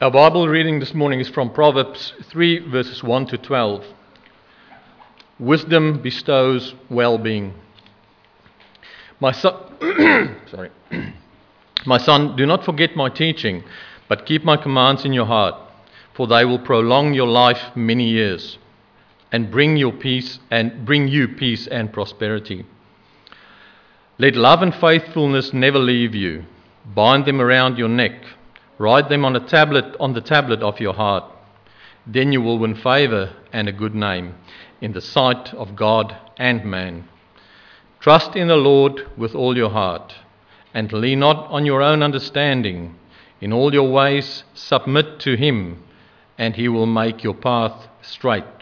Our Bible reading this morning is from Proverbs 3, verses 1 to 12. Wisdom bestows well being. My son, my son, do not forget my teaching, but keep my commands in your heart, for they will prolong your life many years and bring your peace and bring you peace and prosperity. Let love and faithfulness never leave you. Bind them around your neck Write them on a tablet on the tablet of your heart. Then you will win favor and a good name in the sight of God and man. Trust in the Lord with all your heart, and lean not on your own understanding. In all your ways submit to him, and he will make your path straight.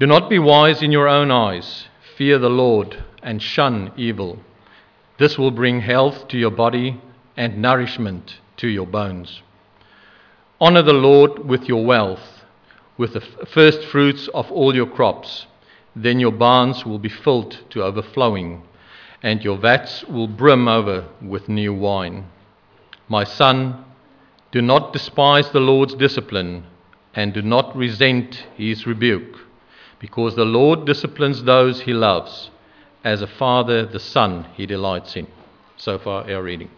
Do not be wise in your own eyes. Fear the Lord and shun evil. This will bring health to your body and nourishment to your bones. Honor the Lord with your wealth, with the first fruits of all your crops. Then your barns will be filled to overflowing, and your vats will brim over with new wine. My son, do not despise the Lord's discipline, and do not resent his rebuke, because the Lord disciplines those he loves, as a father the son he delights in. So far, our reading.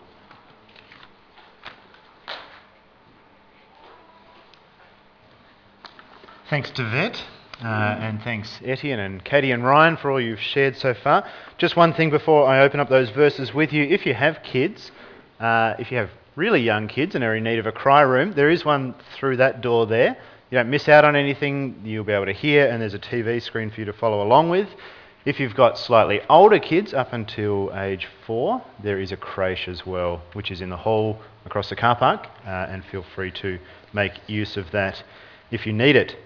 Thanks to Vet, uh, and thanks Etienne and Katie and Ryan for all you've shared so far. Just one thing before I open up those verses with you. If you have kids, uh, if you have really young kids and are in need of a cry room, there is one through that door there. You don't miss out on anything, you'll be able to hear, and there's a TV screen for you to follow along with. If you've got slightly older kids up until age four, there is a creche as well, which is in the hall across the car park, uh, and feel free to make use of that if you need it.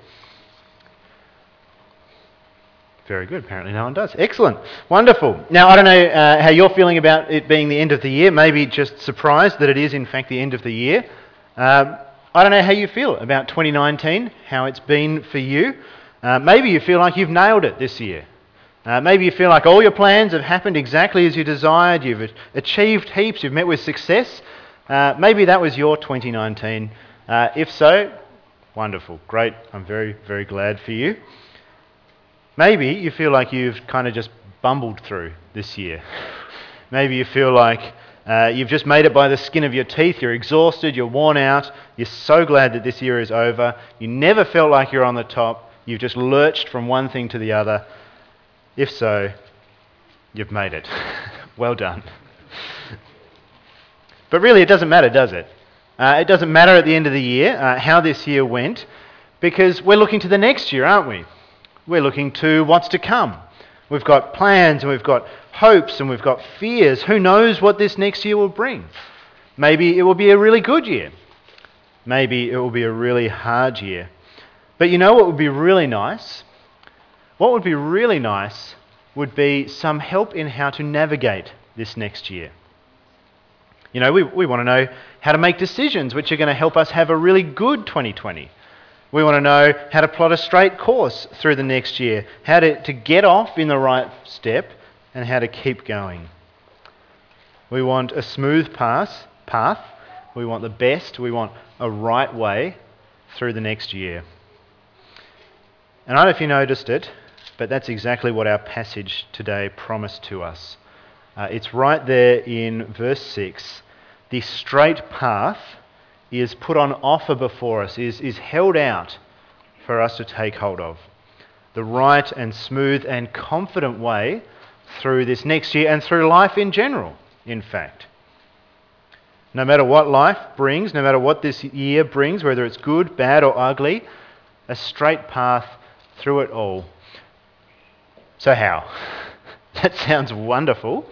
Very good. Apparently, no one does. Excellent. Wonderful. Now, I don't know uh, how you're feeling about it being the end of the year. Maybe just surprised that it is, in fact, the end of the year. Um, I don't know how you feel about 2019, how it's been for you. Uh, maybe you feel like you've nailed it this year. Uh, maybe you feel like all your plans have happened exactly as you desired. You've achieved heaps. You've met with success. Uh, maybe that was your 2019. Uh, if so, wonderful. Great. I'm very, very glad for you. Maybe you feel like you've kind of just bumbled through this year. Maybe you feel like uh, you've just made it by the skin of your teeth. You're exhausted, you're worn out, you're so glad that this year is over. You never felt like you're on the top. You've just lurched from one thing to the other. If so, you've made it. well done. but really, it doesn't matter, does it? Uh, it doesn't matter at the end of the year uh, how this year went because we're looking to the next year, aren't we? We're looking to what's to come. We've got plans and we've got hopes and we've got fears. Who knows what this next year will bring? Maybe it will be a really good year. Maybe it will be a really hard year. But you know what would be really nice? What would be really nice would be some help in how to navigate this next year. You know, we, we want to know how to make decisions which are going to help us have a really good 2020. We want to know how to plot a straight course through the next year, how to, to get off in the right step, and how to keep going. We want a smooth path, path. We want the best. We want a right way through the next year. And I don't know if you noticed it, but that's exactly what our passage today promised to us. Uh, it's right there in verse 6 the straight path is put on offer before us, is, is held out for us to take hold of. The right and smooth and confident way through this next year and through life in general, in fact. No matter what life brings, no matter what this year brings, whether it's good, bad, or ugly, a straight path through it all. So, how? that sounds wonderful.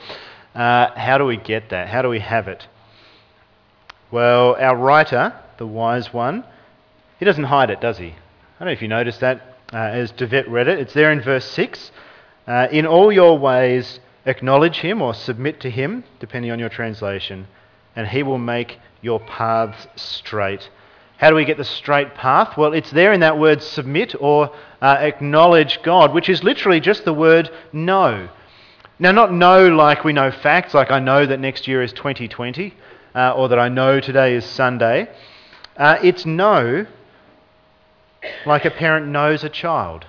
Uh, how do we get that? How do we have it? Well, our writer, the wise one, he doesn't hide it, does he? I don't know if you noticed that uh, as Devet read it. It's there in verse 6. Uh, in all your ways, acknowledge him or submit to him, depending on your translation, and he will make your paths straight. How do we get the straight path? Well, it's there in that word submit or uh, acknowledge God, which is literally just the word know. Now, not know like we know facts, like I know that next year is 2020, uh, or that I know today is Sunday. Uh, it's know like a parent knows a child,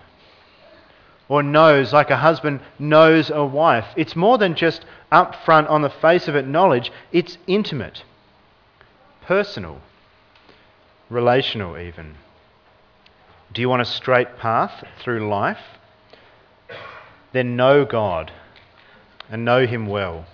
or knows like a husband knows a wife. It's more than just upfront on the face of it knowledge, it's intimate, personal, relational, even. Do you want a straight path through life? Then know God and know Him well.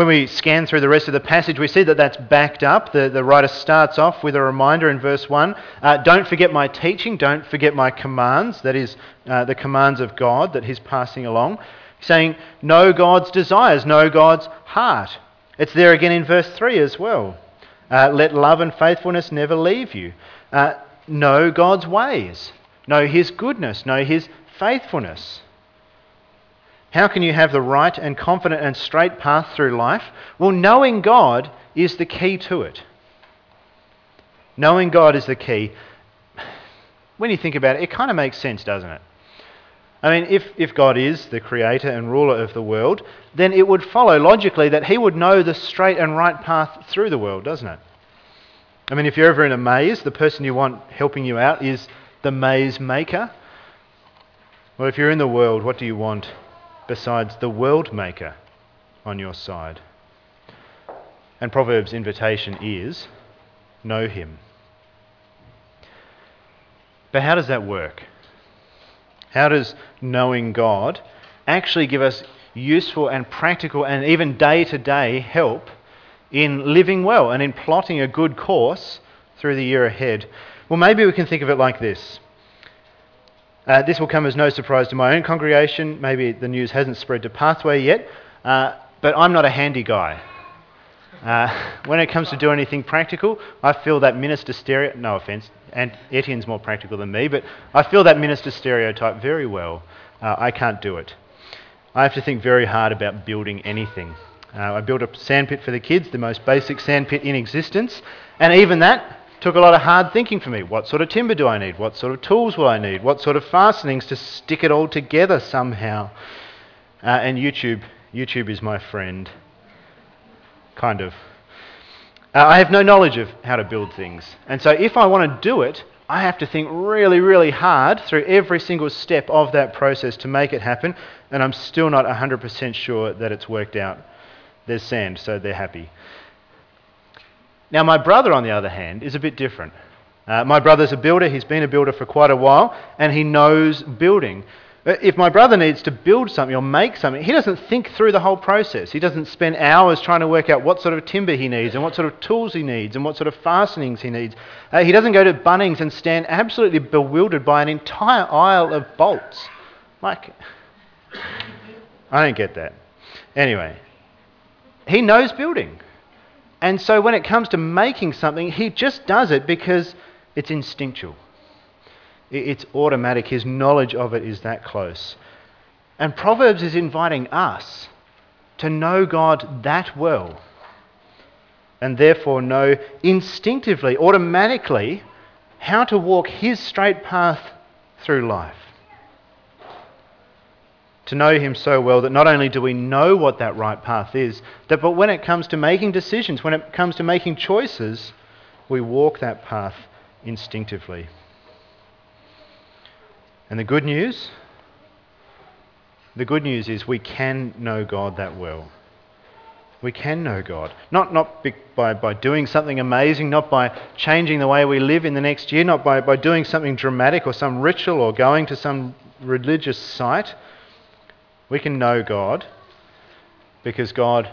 When we scan through the rest of the passage, we see that that's backed up. The, the writer starts off with a reminder in verse 1 uh, Don't forget my teaching, don't forget my commands, that is, uh, the commands of God that He's passing along. Saying, Know God's desires, know God's heart. It's there again in verse 3 as well. Uh, Let love and faithfulness never leave you. Uh, know God's ways, know His goodness, know His faithfulness. How can you have the right and confident and straight path through life? Well, knowing God is the key to it. Knowing God is the key. When you think about it, it kind of makes sense, doesn't it? I mean, if, if God is the creator and ruler of the world, then it would follow logically that he would know the straight and right path through the world, doesn't it? I mean, if you're ever in a maze, the person you want helping you out is the maze maker. Well, if you're in the world, what do you want besides the world maker on your side? And Proverbs' invitation is know him. But how does that work? How does knowing God actually give us useful and practical and even day to day help in living well and in plotting a good course through the year ahead? Well, maybe we can think of it like this uh, this will come as no surprise to my own congregation. Maybe the news hasn't spread to Pathway yet, uh, but I'm not a handy guy. Uh, when it comes to doing anything practical, I feel that minister stereotype, no offence, and Etienne's more practical than me, but I feel that minister stereotype very well. Uh, I can't do it. I have to think very hard about building anything. Uh, I built a sandpit for the kids, the most basic sandpit in existence, and even that took a lot of hard thinking for me. What sort of timber do I need? What sort of tools will I need? What sort of fastenings to stick it all together somehow? Uh, and YouTube, YouTube is my friend. Kind of. Uh, I have no knowledge of how to build things. And so if I want to do it, I have to think really, really hard through every single step of that process to make it happen. And I'm still not 100% sure that it's worked out. There's sand, so they're happy. Now, my brother, on the other hand, is a bit different. Uh, my brother's a builder, he's been a builder for quite a while, and he knows building. Uh, if my brother needs to build something or make something, he doesn't think through the whole process. He doesn't spend hours trying to work out what sort of timber he needs and what sort of tools he needs and what sort of fastenings he needs. Uh, he doesn't go to Bunnings and stand absolutely bewildered by an entire aisle of bolts. Like, I don't get that. Anyway, he knows building. And so when it comes to making something, he just does it because it's instinctual. It's automatic. His knowledge of it is that close. And Proverbs is inviting us to know God that well and therefore know instinctively, automatically, how to walk His straight path through life to know Him so well that not only do we know what that right path is, that, but when it comes to making decisions, when it comes to making choices, we walk that path instinctively. And the good news? The good news is we can know God that well. We can know God. Not, not by, by doing something amazing, not by changing the way we live in the next year, not by, by doing something dramatic or some ritual or going to some religious site we can know God because God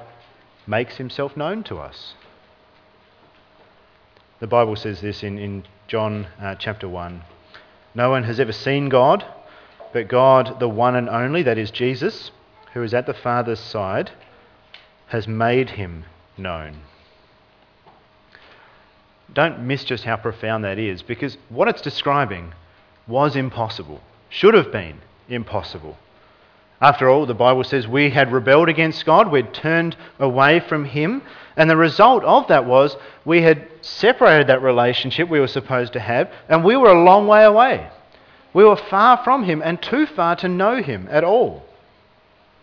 makes himself known to us. The Bible says this in, in John uh, chapter 1. No one has ever seen God, but God, the one and only, that is Jesus, who is at the Father's side, has made him known. Don't miss just how profound that is, because what it's describing was impossible, should have been impossible. After all, the Bible says we had rebelled against God, we'd turned away from Him, and the result of that was we had separated that relationship we were supposed to have, and we were a long way away. We were far from Him and too far to know Him at all,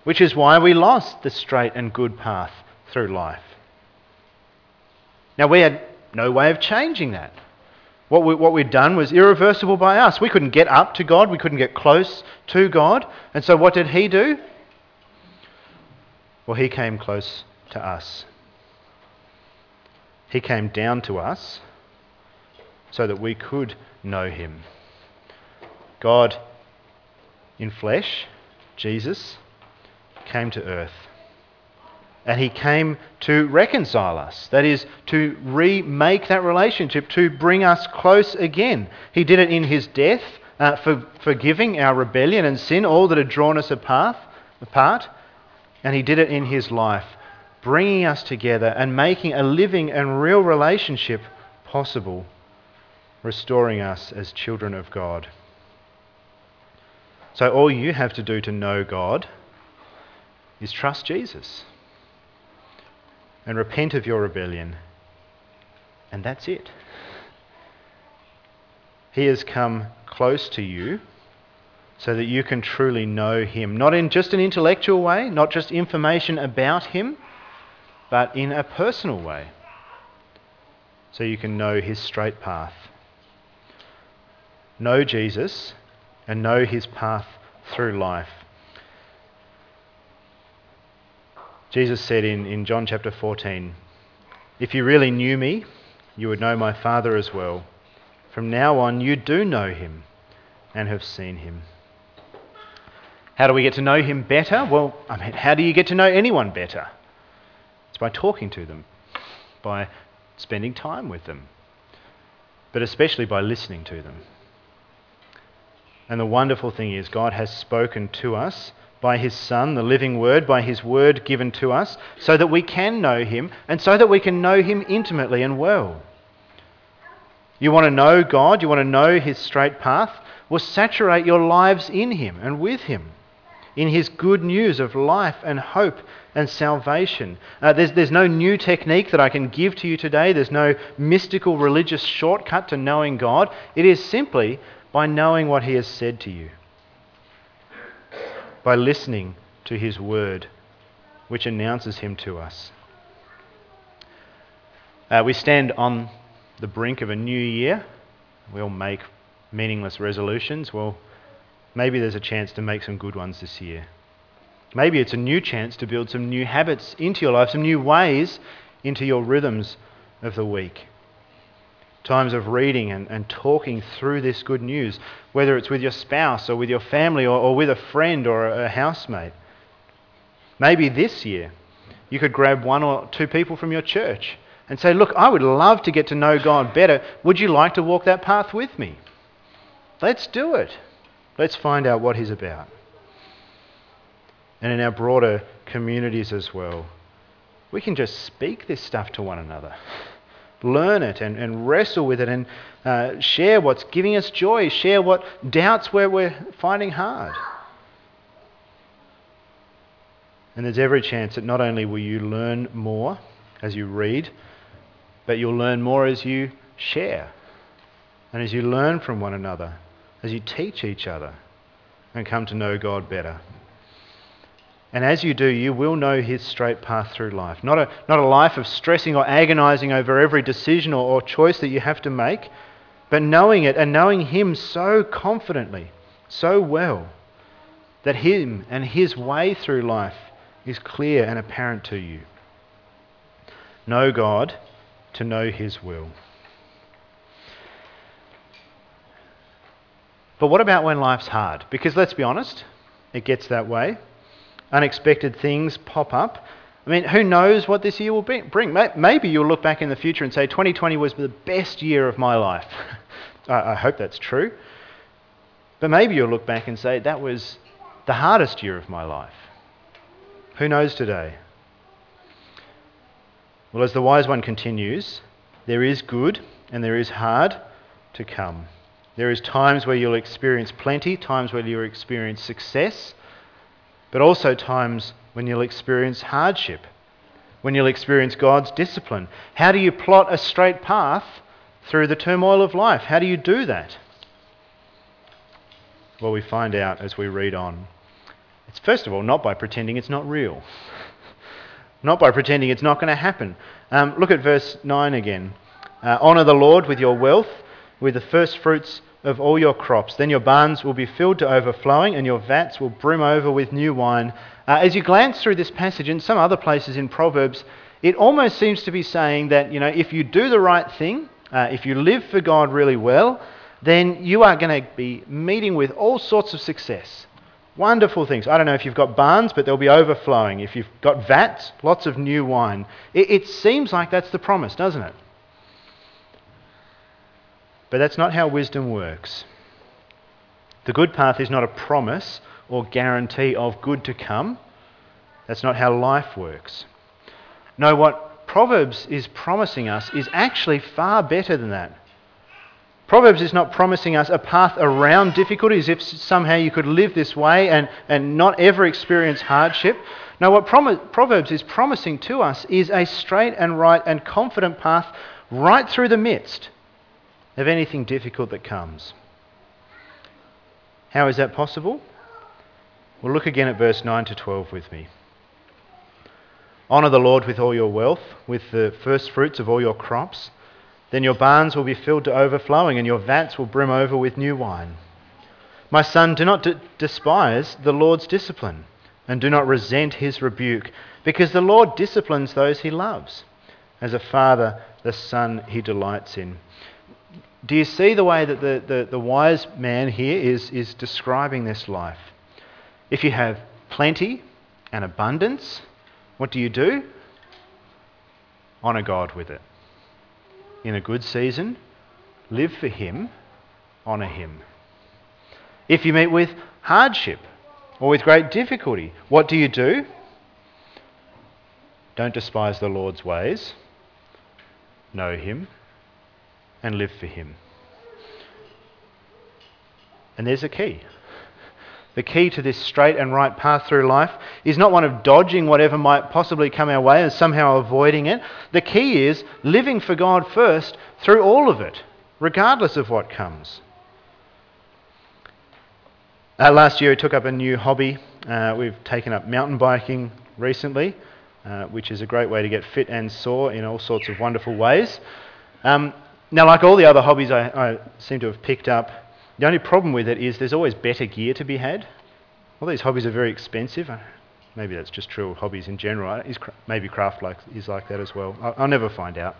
which is why we lost the straight and good path through life. Now, we had no way of changing that. What, we, what we'd done was irreversible by us. We couldn't get up to God, we couldn't get close to God. And so, what did He do? Well, He came close to us. He came down to us so that we could know Him. God in flesh, Jesus, came to earth. And he came to reconcile us. That is, to remake that relationship, to bring us close again. He did it in his death, uh, for forgiving our rebellion and sin, all that had drawn us apart, apart. And he did it in his life, bringing us together and making a living and real relationship possible, restoring us as children of God. So, all you have to do to know God is trust Jesus and repent of your rebellion. And that's it. He has come close to you so that you can truly know Him. Not in just an intellectual way, not just information about Him, but in a personal way. So you can know His straight path. Know Jesus and know His path through life. Jesus said in, in John chapter 14, If you really knew me, you would know my Father as well. From now on, you do know him and have seen him. How do we get to know him better? Well, I mean, how do you get to know anyone better? It's by talking to them, by spending time with them, but especially by listening to them. And the wonderful thing is, God has spoken to us by his Son, the living Word, by his Word given to us, so that we can know him and so that we can know him intimately and well. You want to know God? You want to know his straight path? Well, saturate your lives in him and with him, in his good news of life and hope and salvation. Uh, there's, there's no new technique that I can give to you today. There's no mystical religious shortcut to knowing God. It is simply by knowing what he has said to you by listening to his word, which announces him to us. Uh, we stand on the brink of a new year. We'll make meaningless resolutions. Well, maybe there's a chance to make some good ones this year. Maybe it's a new chance to build some new habits into your life, some new ways into your rhythms of the week times of reading and, and talking through this good news, whether it's with your spouse or with your family or, or with a friend or a, a housemate. Maybe this year you could grab one or two people from your church and say, Look, I would love to get to know God better. Would you like to walk that path with me? Let's do it. Let's find out what He's about. And in our broader communities as well, we can just speak this stuff to one another learn it and, and wrestle with it and uh, share what's giving us joy, share what doubts where we're finding hard. And there's every chance that not only will you learn more as you read, but you'll learn more as you share and as you learn from one another, as you teach each other and come to know God better. And as you do, you will know His straight path through life. Not a, not a life of stressing or agonizing over every decision or, or choice that you have to make, but knowing it and knowing Him so confidently, so well, that Him and His way through life is clear and apparent to you. Know God to know His will. But what about when life's hard? Because let's be honest, it gets that way unexpected things pop up. I mean, who knows what this year will bring? Maybe you'll look back in the future and say, 2020 was the best year of my life. I hope that's true. But maybe you'll look back and say, that was the hardest year of my life. Who knows today? Well, as the wise one continues, there is good and there is hard to come. There is times where you'll experience plenty, times where you'll experience success, but also times when you'll experience hardship, when you'll experience God's discipline. How do you plot a straight path through the turmoil of life? How do you do that? Well, we find out as we read on. It's first of all not by pretending it's not real, not by pretending it's not going to happen. Um, look at verse 9 again. Uh, Honour the Lord with your wealth, with the first fruits of all your crops. Then your barns will be filled to overflowing, and your vats will brim over with new wine. Uh, as you glance through this passage and some other places in Proverbs, it almost seems to be saying that, you know, if you do the right thing, uh, if you live for God really well, then you are going to be meeting with all sorts of success. Wonderful things. I don't know if you've got barns, but they'll be overflowing. If you've got vats, lots of new wine. It, it seems like that's the promise, doesn't it? But that's not how wisdom works. The good path is not a promise or guarantee of good to come. That's not how life works. No, what Proverbs is promising us is actually far better than that. Proverbs is not promising us a path around difficulties if somehow you could live this way and, and not ever experience hardship. No, what Proverbs is promising to us is a straight and right and confident path right through the midst of anything difficult that comes. How is that possible? Well, look again at verse 9 to 12 with me. Honour the Lord with all your wealth, with the first fruits of all your crops. Then your barns will be filled to overflowing, and your vats will brim over with new wine. My son, do not d- despise the Lord's discipline, and do not resent his rebuke, because the Lord disciplines those he loves, as a father the son he delights in. Do you see the way that the, the, the wise man here is, is describing this life? If you have plenty and abundance, what do you do? Honour God with it. In a good season, live for Him, honour Him. If you meet with hardship or with great difficulty, what do you do? Don't despise the Lord's ways. Know Him and live for Him. And there's a key. The key to this straight and right path through life is not one of dodging whatever might possibly come our way and somehow avoiding it. The key is living for God first through all of it, regardless of what comes. Uh, last year, we took up a new hobby. Uh, we've taken up mountain biking recently, uh, which is a great way to get fit and sore in all sorts of wonderful ways. Um, now, like all the other hobbies I, I seem to have picked up, the only problem with it is there's always better gear to be had. All these hobbies are very expensive. Uh, maybe that's just true of hobbies in general. Is, maybe craft like, is like that as well. I'll, I'll, never find out.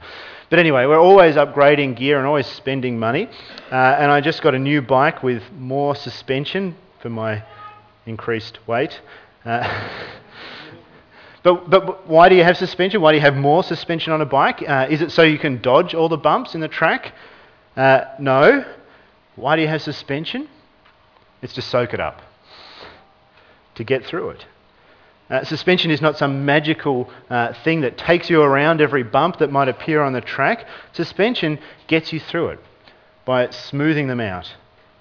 But anyway, we're always upgrading gear and always spending money. Uh, and I just got a new bike with more suspension for my increased weight. Uh, but, but why do you have suspension? Why do you have more suspension on a bike? Uh, is it so you can dodge all the bumps in the track? Uh, no. Why do you have suspension? It's to soak it up, to get through it. Uh, suspension is not some magical uh, thing that takes you around every bump that might appear on the track. Suspension gets you through it by smoothing them out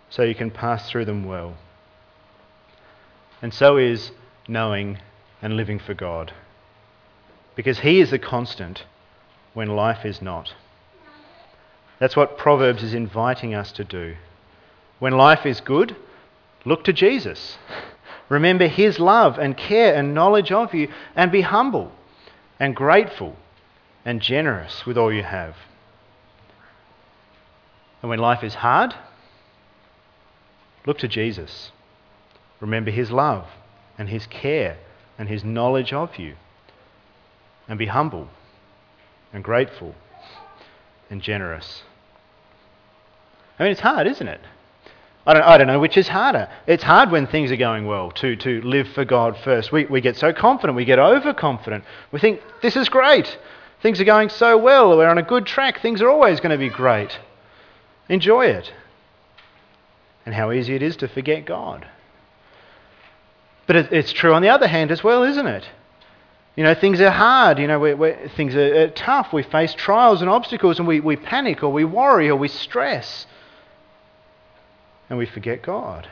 so you can pass through them well. And so is knowing and living for God. Because He is the constant when life is not. That's what Proverbs is inviting us to do. When life is good, look to Jesus. Remember his love and care and knowledge of you, and be humble and grateful and generous with all you have. And when life is hard, look to Jesus. Remember his love and his care and his knowledge of you, and be humble and grateful and generous. I mean, it's hard, isn't it? I don't, I don't know which is harder. It's hard when things are going well to, to live for God first. We, we get so confident, we get overconfident. We think, this is great. Things are going so well. We're on a good track. Things are always going to be great. Enjoy it. And how easy it is to forget God. But it, it's true on the other hand as well, isn't it? You know, things are hard. You know, we're, we're, things are, are tough. We face trials and obstacles and we, we panic or we worry or we stress and we forget God.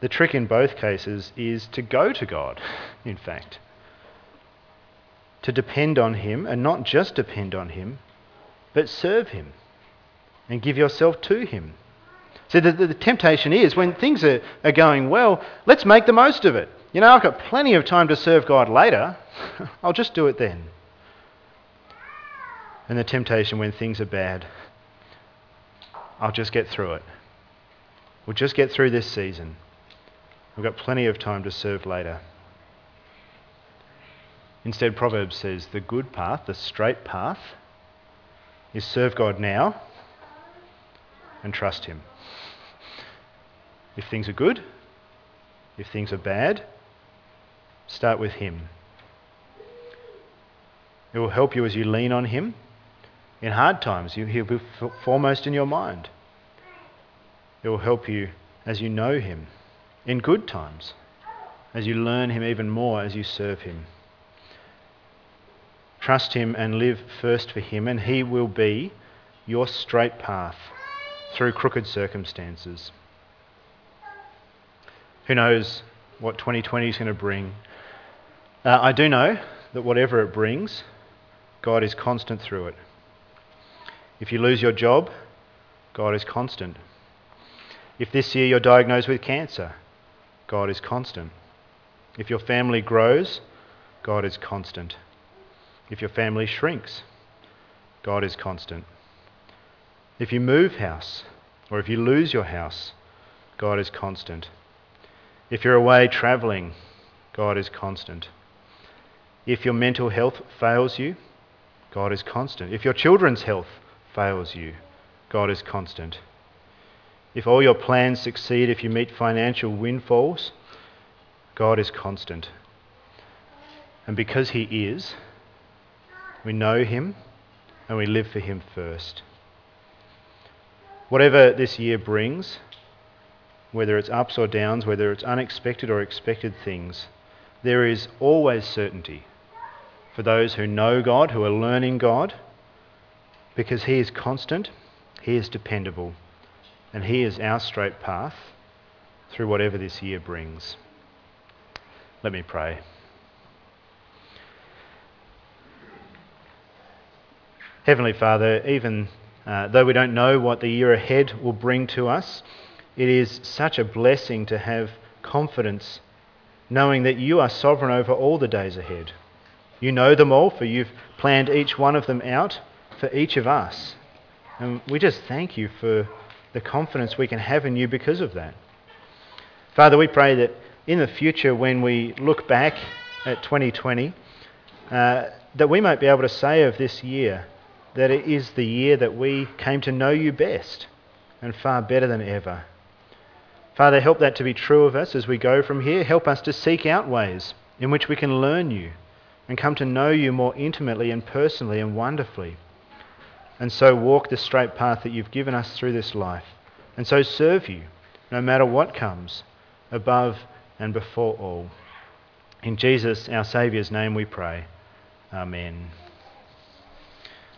The trick in both cases is to go to God, in fact. To depend on Him, and not just depend on Him, but serve Him and give yourself to Him. So the, the, temptation is when things are, are going well, let's make the most of it. You know, I've got plenty of time to serve God later. I'll just do it then. And the temptation when things are bad, I'll just get through it. We'll just get through this season. We've got plenty of time to serve later. Instead, Proverbs says the good path, the straight path, is serve God now and trust Him. If things are good, if things are bad, start with Him. It will help you as you lean on Him. In hard times, He'll be foremost in your mind. It will help you as you know Him. In good times, as you learn Him even more as you serve Him. Trust Him and live first for Him, and He will be your straight path through crooked circumstances. Who knows what 2020 is going to bring? Uh, I do know that whatever it brings, God is constant through it. If you lose your job, God is constant. If this year you're diagnosed with cancer, God is constant. If your family grows, God is constant. If your family shrinks, God is constant. If you move house, or if you lose your house, God is constant. If you're away travelling, God is constant. If your mental health fails you, God is constant. If your children's health fails you, God is constant. If all your plans succeed, if you meet financial windfalls, God is constant. And because He is, we know Him and we live for Him first. Whatever this year brings, whether it's ups or downs, whether it's unexpected or expected things, there is always certainty for those who know God, who are learning God, because He is constant, He is dependable, and He is our straight path through whatever this year brings. Let me pray. Heavenly Father, even uh, though we don't know what the year ahead will bring to us, it is such a blessing to have confidence knowing that you are sovereign over all the days ahead. You know them all, for you've planned each one of them out for each of us. And we just thank you for the confidence we can have in you because of that. Father, we pray that in the future, when we look back at 2020, uh, that we might be able to say of this year, that it is the year that we came to know you best and far better than ever. Father, help that to be true of us as we go from here. Help us to seek out ways in which we can learn you and come to know you more intimately and personally and wonderfully. And so walk the straight path that you've given us through this life. And so serve you no matter what comes, above and before all. In Jesus, our Saviour's name, we pray. Amen.